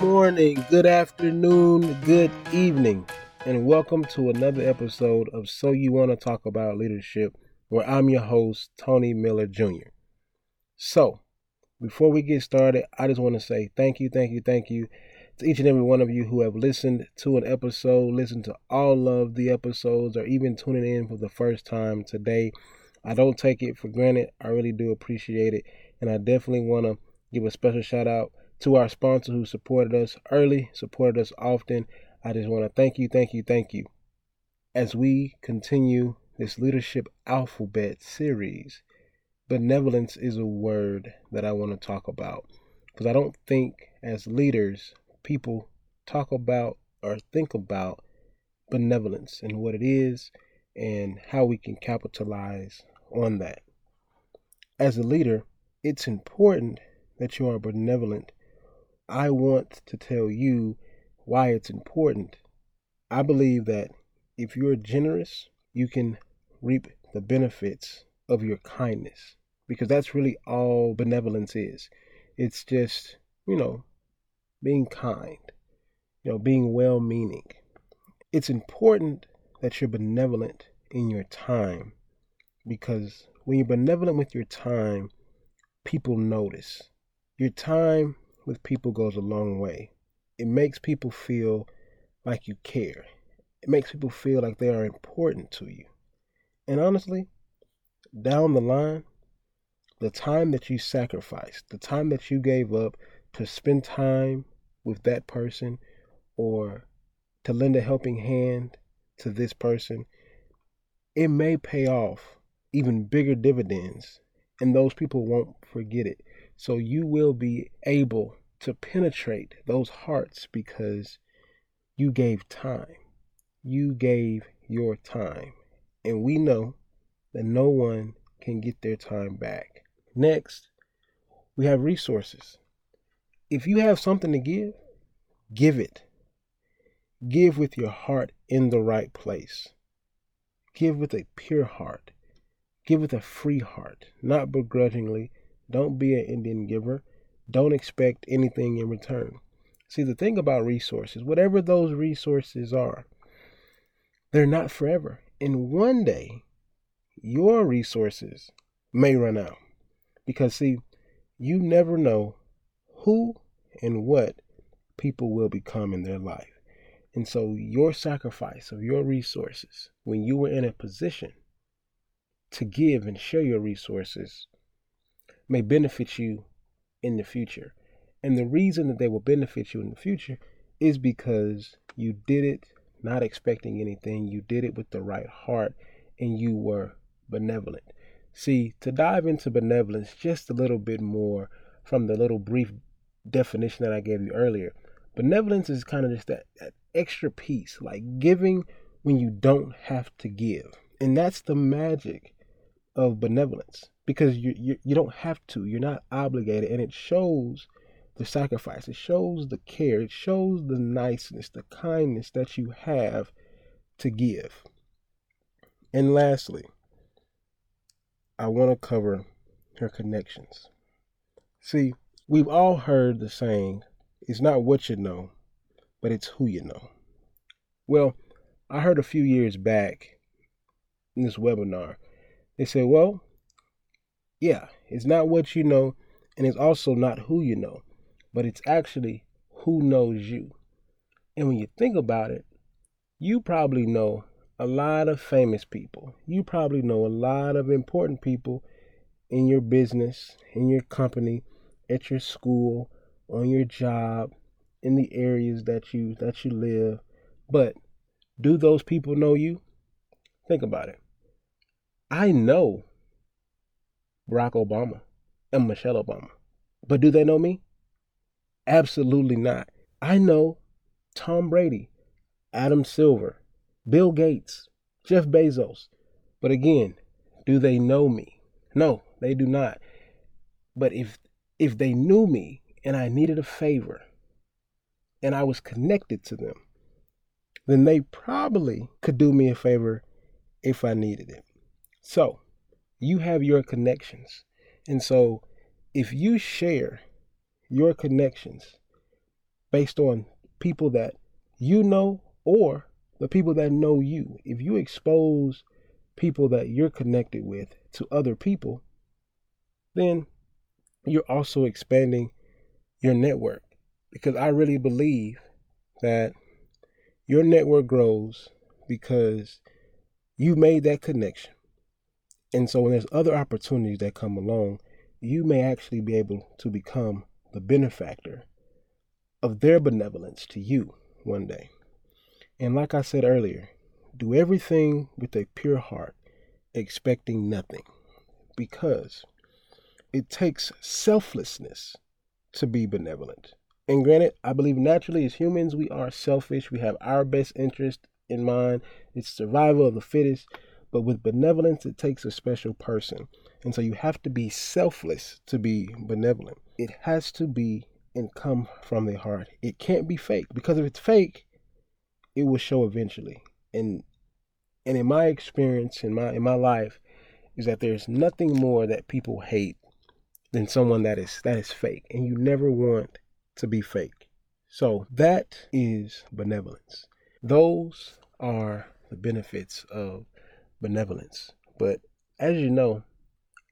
morning, good afternoon, good evening, and welcome to another episode of So You Want to Talk About Leadership, where I'm your host, Tony Miller Jr. So, before we get started, I just want to say thank you, thank you, thank you to each and every one of you who have listened to an episode, listened to all of the episodes, or even tuning in for the first time today. I don't take it for granted. I really do appreciate it. And I definitely want to give a special shout out to our sponsor who supported us early, supported us often. I just want to thank you, thank you, thank you. As we continue this leadership alphabet series, benevolence is a word that I want to talk about because I don't think as leaders people talk about or think about benevolence and what it is and how we can capitalize on that. As a leader, it's important that you are benevolent. I want to tell you why it's important. I believe that if you're generous, you can reap the benefits of your kindness because that's really all benevolence is. It's just, you know, being kind, you know, being well meaning. It's important that you're benevolent in your time because when you're benevolent with your time, people notice. Your time with people goes a long way. It makes people feel like you care. It makes people feel like they are important to you. And honestly, down the line, the time that you sacrificed, the time that you gave up to spend time with that person or to lend a helping hand to this person, it may pay off even bigger dividends, and those people won't forget it. So you will be able to penetrate those hearts because you gave time. You gave your time. And we know that no one can get their time back. Next, we have resources. If you have something to give, give it. Give with your heart in the right place. Give with a pure heart. Give with a free heart, not begrudgingly. Don't be an Indian giver. Don't expect anything in return. See, the thing about resources, whatever those resources are, they're not forever. And one day, your resources may run out. Because, see, you never know who and what people will become in their life. And so, your sacrifice of your resources, when you were in a position to give and share your resources, may benefit you in the future. And the reason that they will benefit you in the future is because you did it not expecting anything, you did it with the right heart, and you were benevolent. See, to dive into benevolence just a little bit more from the little brief definition that I gave you earlier, benevolence is kind of just that, that extra piece, like giving when you don't have to give. And that's the magic of benevolence because you, you, you don't have to, you're not obligated, and it shows the sacrifice, it shows the care, it shows the niceness, the kindness that you have to give. And lastly, I want to cover her connections. See, we've all heard the saying, it's not what you know, but it's who you know. Well, I heard a few years back in this webinar, they said, well, yeah, it's not what you know, and it's also not who you know, but it's actually who knows you. And when you think about it, you probably know a lot of famous people. You probably know a lot of important people in your business, in your company, at your school, on your job, in the areas that you that you live. But do those people know you? Think about it. I know Barack Obama and Michelle Obama. But do they know me? Absolutely not. I know Tom Brady, Adam Silver, Bill Gates, Jeff Bezos. But again, do they know me? No, they do not. But if if they knew me and I needed a favor and I was connected to them, then they probably could do me a favor if I needed it. So, you have your connections. And so, if you share your connections, based on people that you know or the people that know you. If you expose people that you're connected with to other people, then you're also expanding your network. Because I really believe that your network grows because you made that connection. And so when there's other opportunities that come along, you may actually be able to become the benefactor of their benevolence to you one day. And like I said earlier, do everything with a pure heart, expecting nothing, because it takes selflessness to be benevolent. And granted, I believe naturally as humans, we are selfish. We have our best interest in mind. It's survival of the fittest. But with benevolence, it takes a special person. And so you have to be selfless to be benevolent. It has to be and come from the heart. It can't be fake because if it's fake, it will show eventually. And and in my experience in my in my life is that there's nothing more that people hate than someone that is that is fake and you never want to be fake. So that is benevolence. Those are the benefits of benevolence. But as you know,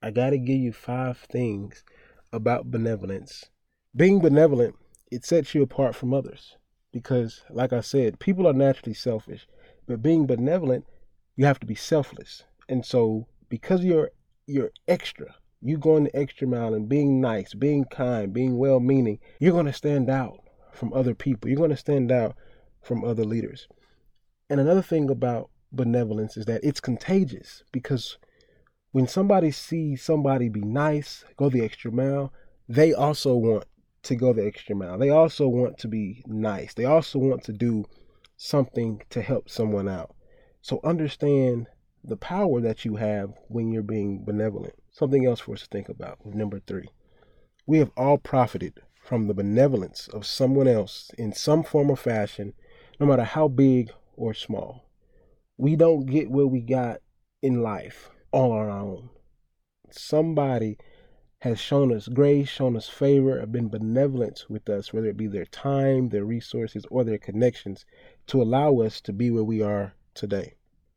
I got to give you five things about benevolence. Being benevolent, it sets you apart from others because like I said, people are naturally selfish, but being benevolent, you have to be selfless. And so because you're you're extra, you going the extra mile and being nice, being kind, being well meaning, you're going to stand out from other people. You're going to stand out from other leaders. And another thing about benevolence is that it's contagious because when somebody sees somebody be nice, go the extra mile, they also want to go the extra mile. They also want to be nice. They also want to do something to help someone out. So understand the power that you have when you're being benevolent. Something else for us to think about number three. We have all profited from the benevolence of someone else in some form or fashion, no matter how big or small. We don't get where we got in life all on our own. Somebody has shown us grace, shown us favor, have been benevolent with us, whether it be their time, their resources, or their connections, to allow us to be where we are today.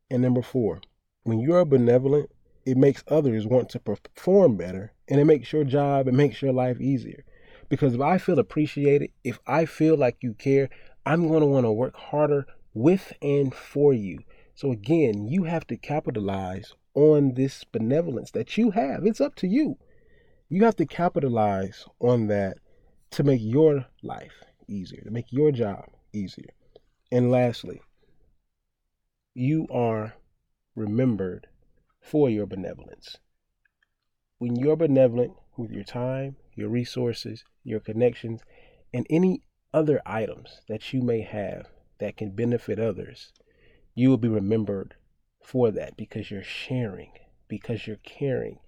And number four, when you are benevolent, it makes others want to perform better and it makes your job, it makes your life easier. Because if I feel appreciated, if I feel like you care, I'm going to want to work harder with and for you. So again, you have to capitalize on this benevolence that you have. It's up to you. You have to capitalize on that to make your life easier, to make your job easier. And lastly, you are remembered for your benevolence. When you're benevolent with your time, your resources, your connections, and any other items that you may have that can benefit others, you will be remembered for that because you're sharing, because you're caring,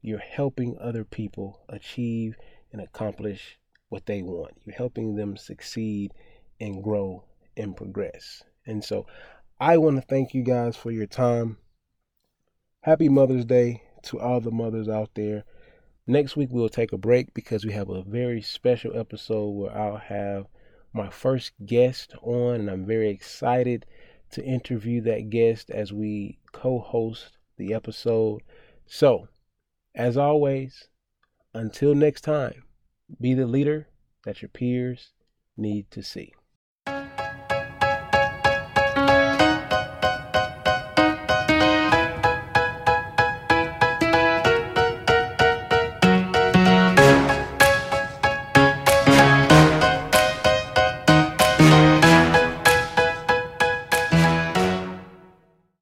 you're helping other people achieve and accomplish what they want. You're helping them succeed and grow and progress. And so I want to thank you guys for your time. Happy Mother's Day to all the mothers out there. Next week, we'll take a break because we have a very special episode where I'll have my first guest on, and I'm very excited to interview that guest as we co host the episode. So, as always, until next time, be the leader that your peers need to see.